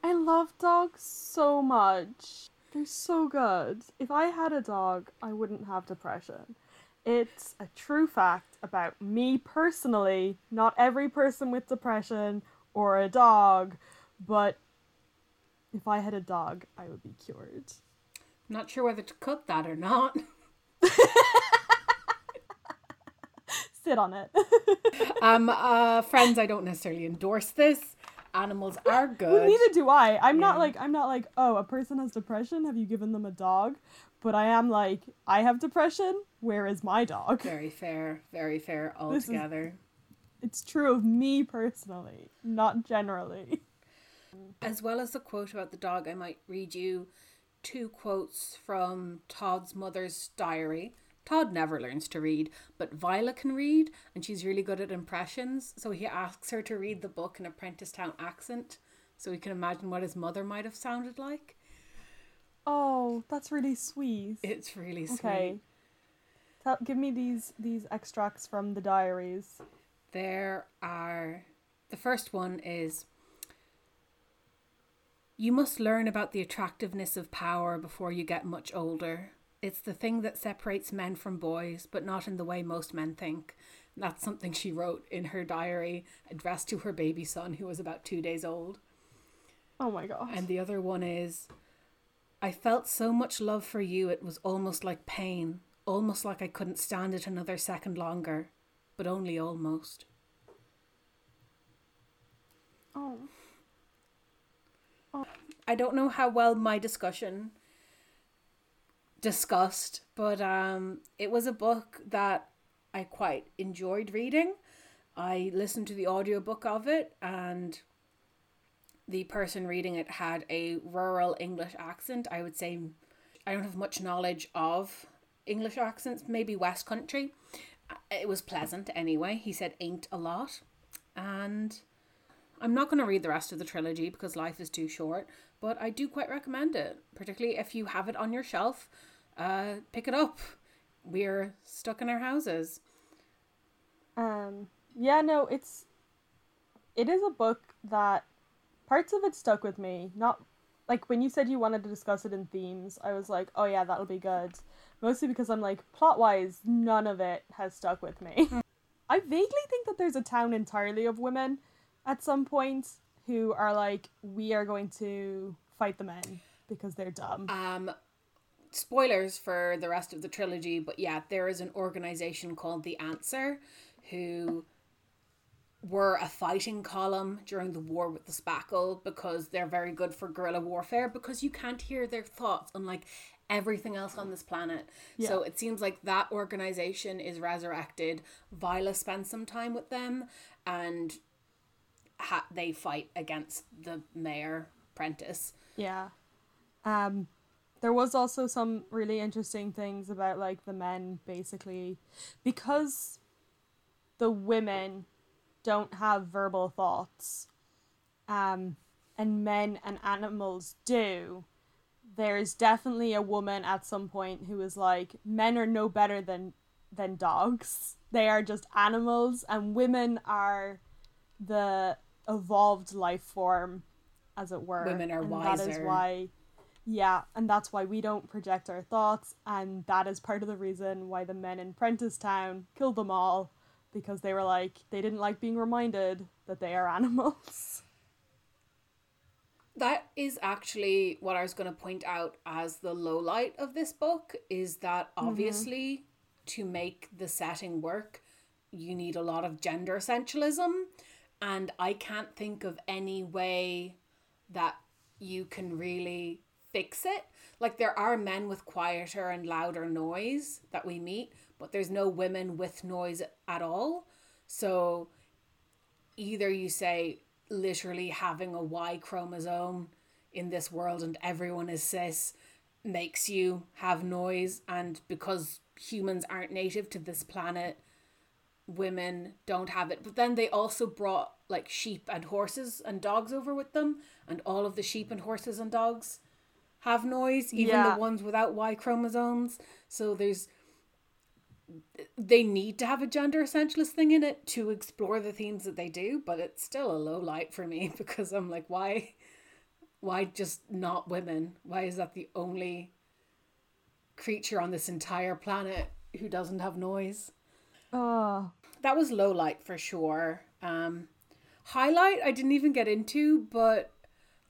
I love dogs so much. They're so good. If I had a dog, I wouldn't have depression. It's a true fact about me personally, not every person with depression or a dog, but if I had a dog, I would be cured. Not sure whether to cut that or not. Sit on it. Um, uh, friends, I don't necessarily endorse this. Animals are Well, good. neither do I. I'm not like I'm not like, oh, a person has depression. Have you given them a dog? But I am like, I have depression. Where is my dog? Very fair, very fair This is- altogether. It's true of me personally, not generally. As well as the quote about the dog, I might read you two quotes from Todd's mother's diary. Todd never learns to read, but Viola can read, and she's really good at impressions. So he asks her to read the book in a Prentisstown accent, so we can imagine what his mother might have sounded like. Oh, that's really sweet. It's really sweet. okay. Tell, give me these these extracts from the diaries. There are. The first one is. You must learn about the attractiveness of power before you get much older. It's the thing that separates men from boys, but not in the way most men think. That's something she wrote in her diary, addressed to her baby son, who was about two days old. Oh my god. And the other one is I felt so much love for you, it was almost like pain, almost like I couldn't stand it another second longer, but only almost. oh. I don't know how well my discussion discussed, but um, it was a book that I quite enjoyed reading. I listened to the audiobook of it, and the person reading it had a rural English accent. I would say I don't have much knowledge of English accents, maybe West Country. It was pleasant anyway. He said ain't a lot. And I'm not going to read the rest of the trilogy because life is too short, but I do quite recommend it, particularly if you have it on your shelf. Uh, pick it up. We're stuck in our houses. Um. Yeah. No. It's. It is a book that parts of it stuck with me. Not like when you said you wanted to discuss it in themes. I was like, oh yeah, that'll be good. Mostly because I'm like, plot wise, none of it has stuck with me. I vaguely think that there's a town entirely of women at some point who are like, we are going to fight the men because they're dumb. Um, spoilers for the rest of the trilogy, but yeah, there is an organization called the Answer who were a fighting column during the war with the Spackle because they're very good for guerrilla warfare because you can't hear their thoughts unlike everything else on this planet. So it seems like that organization is resurrected. Viola spends some time with them and ha- they fight against the mayor Prentiss. Yeah. Um there was also some really interesting things about like the men basically. Because the women don't have verbal thoughts um and men and animals do there's definitely a woman at some point who is like men are no better than than dogs. They are just animals. And women are the evolved life form as it were. Women are and that is wiser. why yeah and that's why we don't project our thoughts and that is part of the reason why the men in Prentisstown killed them all because they were like they didn't like being reminded that they are animals That is actually what I was going to point out as the low light of this book is that mm-hmm. obviously to make the setting work, you need a lot of gender essentialism. And I can't think of any way that you can really fix it. Like, there are men with quieter and louder noise that we meet, but there's no women with noise at all. So, either you say literally having a Y chromosome in this world and everyone is cis makes you have noise, and because humans aren't native to this planet, women don't have it. But then they also brought like sheep and horses and dogs over with them, and all of the sheep and horses and dogs have noise, even Yeah. the ones without Y chromosomes. So there's they need to have a gender essentialist thing in it to explore the themes that they do, but it's still a low light for me because I'm like, why why just not women? Why is that the only creature on this entire planet who doesn't have noise? oh That was low light for sure. Um highlight I didn't even get into, but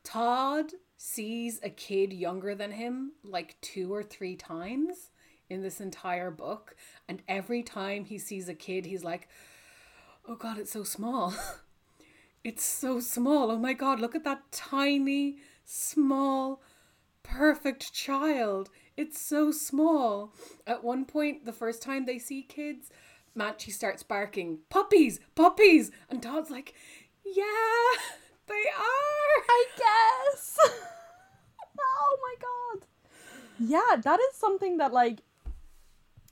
Todd sees a kid younger than him like two or three times in this entire book. And every time he sees a kid, he's like, oh God, it's so small. it's so small. Oh my God, look at that tiny, small, perfect child. It's so small. At one point, the first time they see kids, Manchee starts barking, puppies, puppies. And Todd's like, yeah, they are. I guess. oh my god. Yeah, that is something that like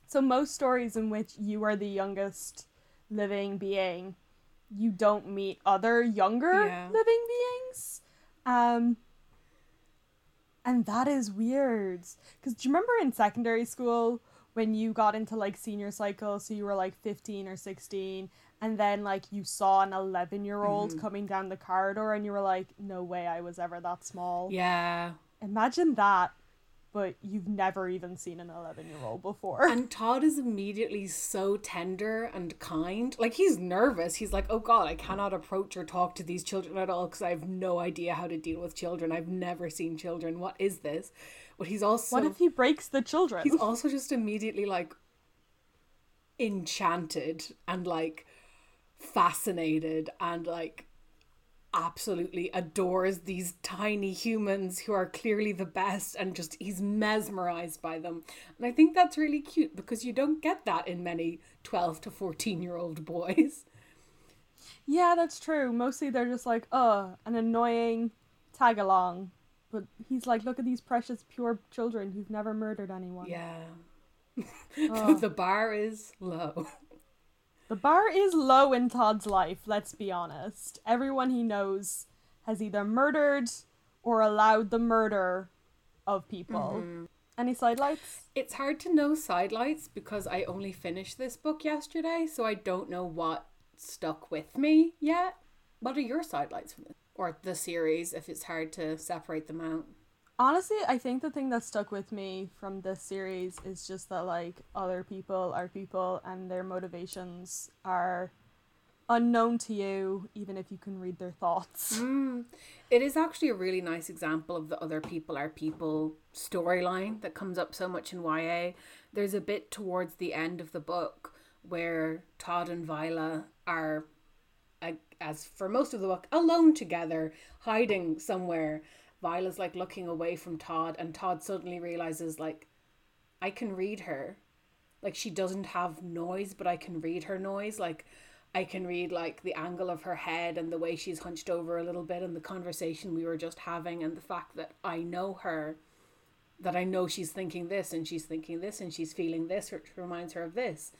so most stories in which you are the youngest living being, you don't meet other younger Yeah. living beings. Um And that is weird. Because do you remember in secondary school when you got into like senior cycle, so you were like 15 or 16, and then like you saw an 11 year old Mm-hmm. coming down the corridor and you were like, no way I was ever that small. Yeah. Imagine that, but you've never even seen an 11 year old before. And Todd is immediately so tender and kind. Like he's nervous. He's like, "Oh God, I cannot approach or talk to these children at all because I have no idea how to deal with children. I've never seen children. What is this?" But he's also what if he breaks the children? he's also just immediately like enchanted and like fascinated and like absolutely adores these tiny humans who are clearly the best and just he's mesmerized by them and i think that's really cute because you don't get that in many 12 to 14 year old boys Yeah, that's true. Mostly they're just like, uh, an annoying tag along. But he's like, look at these precious, pure children who've never murdered anyone. yeah Oh. the bar is low The bar is low in Todd's life, let's be honest. Everyone he knows has either murdered or allowed the murder of people. Mm-hmm. Any sidelights? It's hard to know sidelights because I only finished this book yesterday, so I don't know what stuck with me yet. What are your sidelights from this? Or the series, if it's hard to separate them out? Honestly, I think the thing that stuck with me from this series is just that like other people are people and their motivations are unknown to you, even if you can read their thoughts. Mm. It is actually a really nice example of the other people are people storyline that comes up so much in YA. There's a bit towards the end of the book where Todd and Viola are, as for most of the book, alone together, hiding somewhere. Viola's like looking away from Todd, and Todd suddenly realizes, like, I can read her. Like, she doesn't have noise, but I can read her noise. Like, I can read like the angle of her head and the way she's hunched over a little bit and the conversation we were just having and the fact that I know her that I know she's thinking this and she's thinking this and she's feeling this which reminds her of this.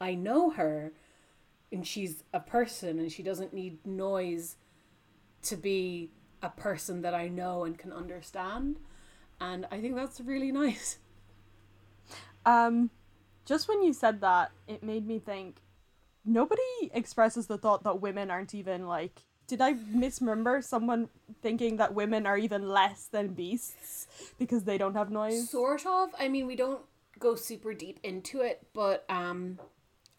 I know her and she's a person and she doesn't need noise to be a person that I know and can understand. And I think that's really nice. Um, just when you said that, it made me think nobody expresses the thought that women aren't even like. Did I misremember someone thinking that women are even less than beasts because they don't have noise? Sort of. I mean, we don't go super deep into it, but um,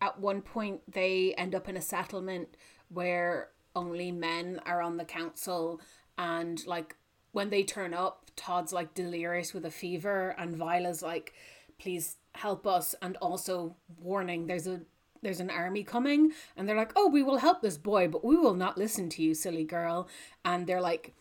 at one point they end up in a settlement where only men are on the council, and like when they turn up, Todd's like delirious with a fever, and Viola's like, "Please help us," and also warning, there's a there's an army coming and they're like oh we will help this boy but we will not listen to you silly girl and they're like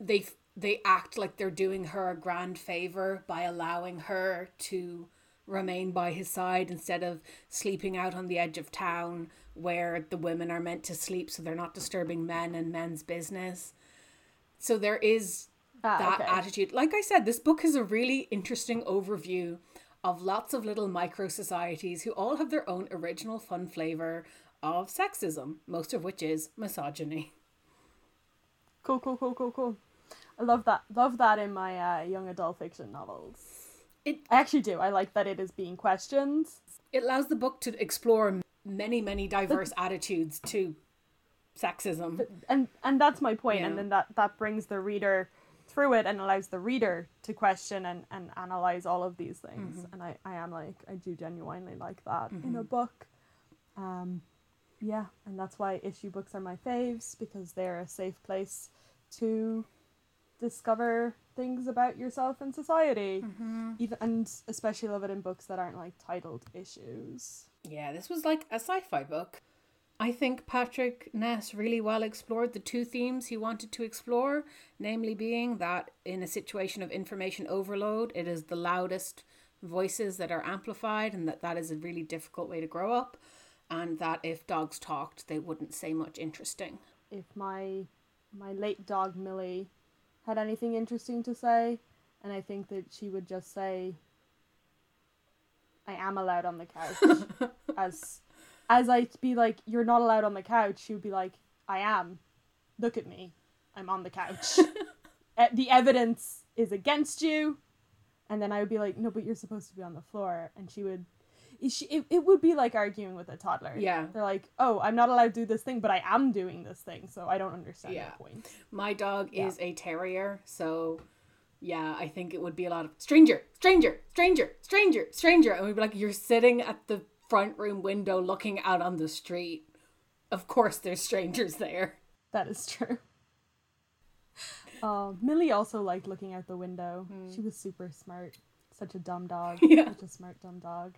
they they act like they're doing her a grand favor by allowing her to remain by his side instead of sleeping out on the edge of town where the women are meant to sleep so they're not disturbing men and men's business so there is Ah, that okay. attitude like i said this book is a really interesting overview of lots of little micro societies who all have their own original fun flavor of sexism most of which is misogyny Cool, cool, cool, cool, cool. I love that. Love that in my uh, young adult fiction novels. It- I actually do. I like that it is being questioned. it allows the book to explore many many diverse attitudes to sexism. And and that's my point and Yeah. then that that brings the reader through it and allows the reader to question and, and analyze all of these things. Mm-hmm. And I, I am like i do genuinely like that in a mm-hmm. book. Um yeah and that's why issue books are my faves because they're a safe place to discover things about yourself and society. Mm-hmm. Even and especially love it in books that aren't like titled issues. Yeah, this was like a sci fi book. I think Patrick Ness really well explored the two themes he wanted to explore, namely being that in a situation of information overload, it is the loudest voices that are amplified, and that that is a really difficult way to grow up, and that if dogs talked, they wouldn't say much interesting. if my my late dog Millie had anything interesting to say, and I think that she would just say, "I am allowed on the couch." as as I'd be like, "You're not allowed on the couch," she would be like, "I am. Look at me. I'm on the couch." Eh, the evidence is against you. And then I would be like, no, but you're supposed to be on the floor. And she would, she, it, it would be like arguing with a toddler. Yeah. They're like, oh, I'm not allowed to do this thing, but I am doing this thing. So I don't understand Yeah. the point. My dog Yeah. is a terrier, so yeah, I think it would be a lot of stranger, stranger, stranger, stranger, stranger. And we'd be like, you're sitting at the front room window looking out on the street. Of course, there's strangers there. That is true. Uh, Millie also liked looking out the window. She was super smart. Such a dumb dog. Yeah. Such a smart, dumb dog.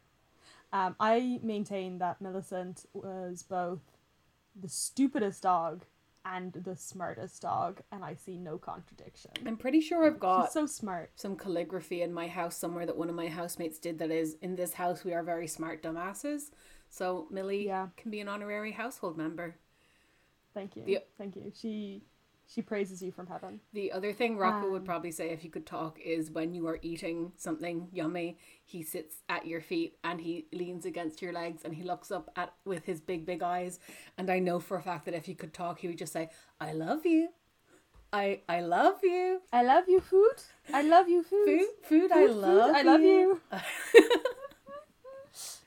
Um, I maintain that Millicent was both the stupidest dog and the smartest dog, and I see no contradiction. I'm pretty sure I've got She's so smart. some calligraphy in my house somewhere that one of my housemates did that is in this house we are very smart dumbasses. So Millie Yeah. can be an honorary household member. Thank you. The- Thank you. She she praises you from heaven. The other thing Rocco would Um, probably say if he could talk is when you are eating something yummy, he sits at your feet and he leans against your legs and he looks up at with his big big eyes. And I know for a fact that if he could talk, he would just say, "I love you, I I love you, I love you, food. I love you, food. food, food, I Food, food, love, I love you.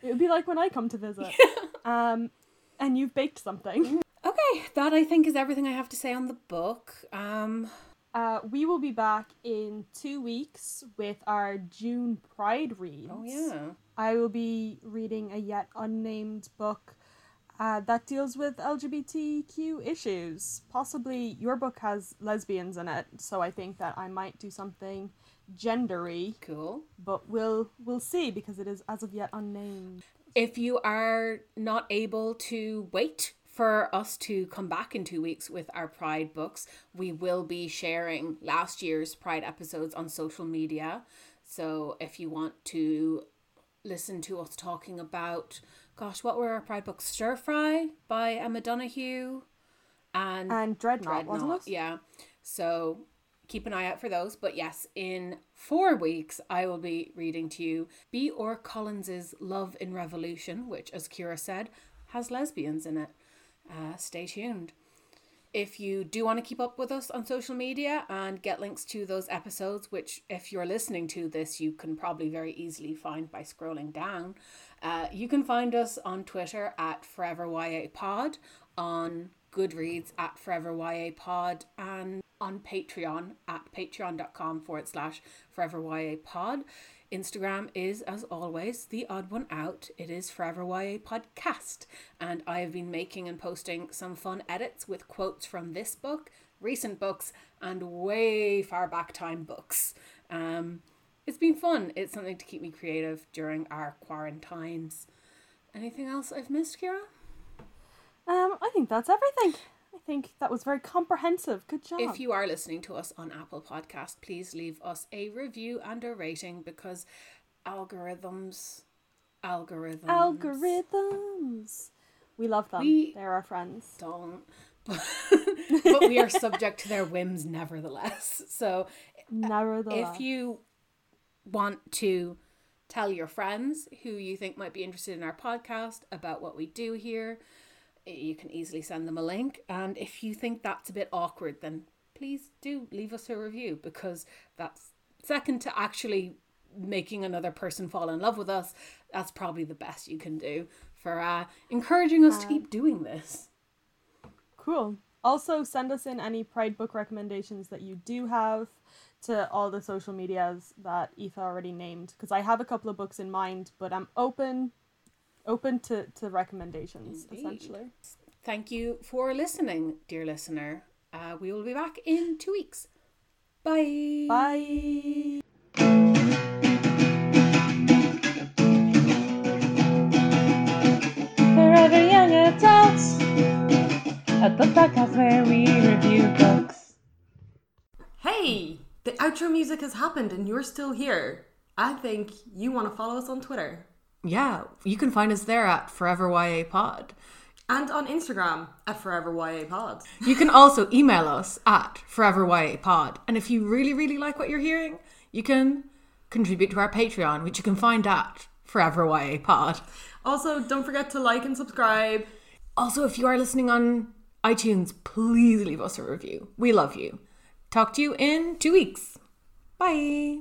It would be like when I come to visit. Um, and you've baked something. Okay, that I think is everything I have to say on the book. Um, Uh, we will be back in two weeks with our June Pride reads. oh yeah, I will be reading a yet unnamed book uh, that deals with LGBTQ issues. Possibly your book has lesbians in it, so I think that I might do something gendery, cool. but we'll we'll see because it is as of yet unnamed. if you are not able to wait for us to come back in two weeks with our Pride books, we will be sharing last year's Pride episodes on social media. So if you want to listen to us talking about, gosh, what were our Pride books? Stir Fry by Emma Donoghue and And Dreadnought, wasn't it? Yeah. So keep an eye out for those. But yes, in four weeks, I will be reading to you B.R. Collins's Love in Revolution, which, as Kira said, has lesbians in it. Uh, stay tuned. If you do want to keep up with us on social media and get links to those episodes, which, if you're listening to this, you can probably very easily find by scrolling down, uh, you can find us on Twitter at ForeverYAPod, on Goodreads at ForeverYAPod, and on Patreon at patreon.com forward slash ForeverYAPod. Instagram is, as always, the odd one out. It is Forever YA Podcast. And I have been making and posting some fun edits with quotes from this book, recent books, and way far back time books. Um, it's been fun. It's something to keep me creative during our quarantines. Anything else I've missed, Kira? Um, I think that's everything. I think that was very comprehensive. Good job. If you are listening to us on Apple Podcast, please leave us a review and a rating because algorithms, algorithms, algorithms, we love them. We- They're our friends. don't. But, but we are subject to their whims nevertheless. So Nevertheless, if you want to tell your friends who you think might be interested in our podcast about what we do here, you can easily send them a link. And if you think that's a bit awkward, then please do leave us a review because that's second to actually making another person fall in love with us. That's probably the best you can do for uh, encouraging us to keep doing this. Cool. Also, send us in any Pride book recommendations that you do have to all the social medias that Aoife already named. Because I have a couple of books in mind, but I'm open, open to to recommendations Indeed. essentially. Thank you for listening, dear listener. Uh, we will be back in two weeks. Bye. Bye. Forever Young Adults, a book podcast where we review books. Hey, the outro music has happened and you're still here. I think you want to follow us on Twitter Yeah, you can find us there at Forever YA Pod. and on Instagram at Forever YA Pod. You can also email us at Forever YA Pod. And if you really, really like what you're hearing, you can contribute to our Patreon, which you can find at Forever YA Pod. Also, don't forget to like and subscribe. Also, if you are listening on iTunes, please leave us a review. We love you. Talk to you in two weeks. Bye.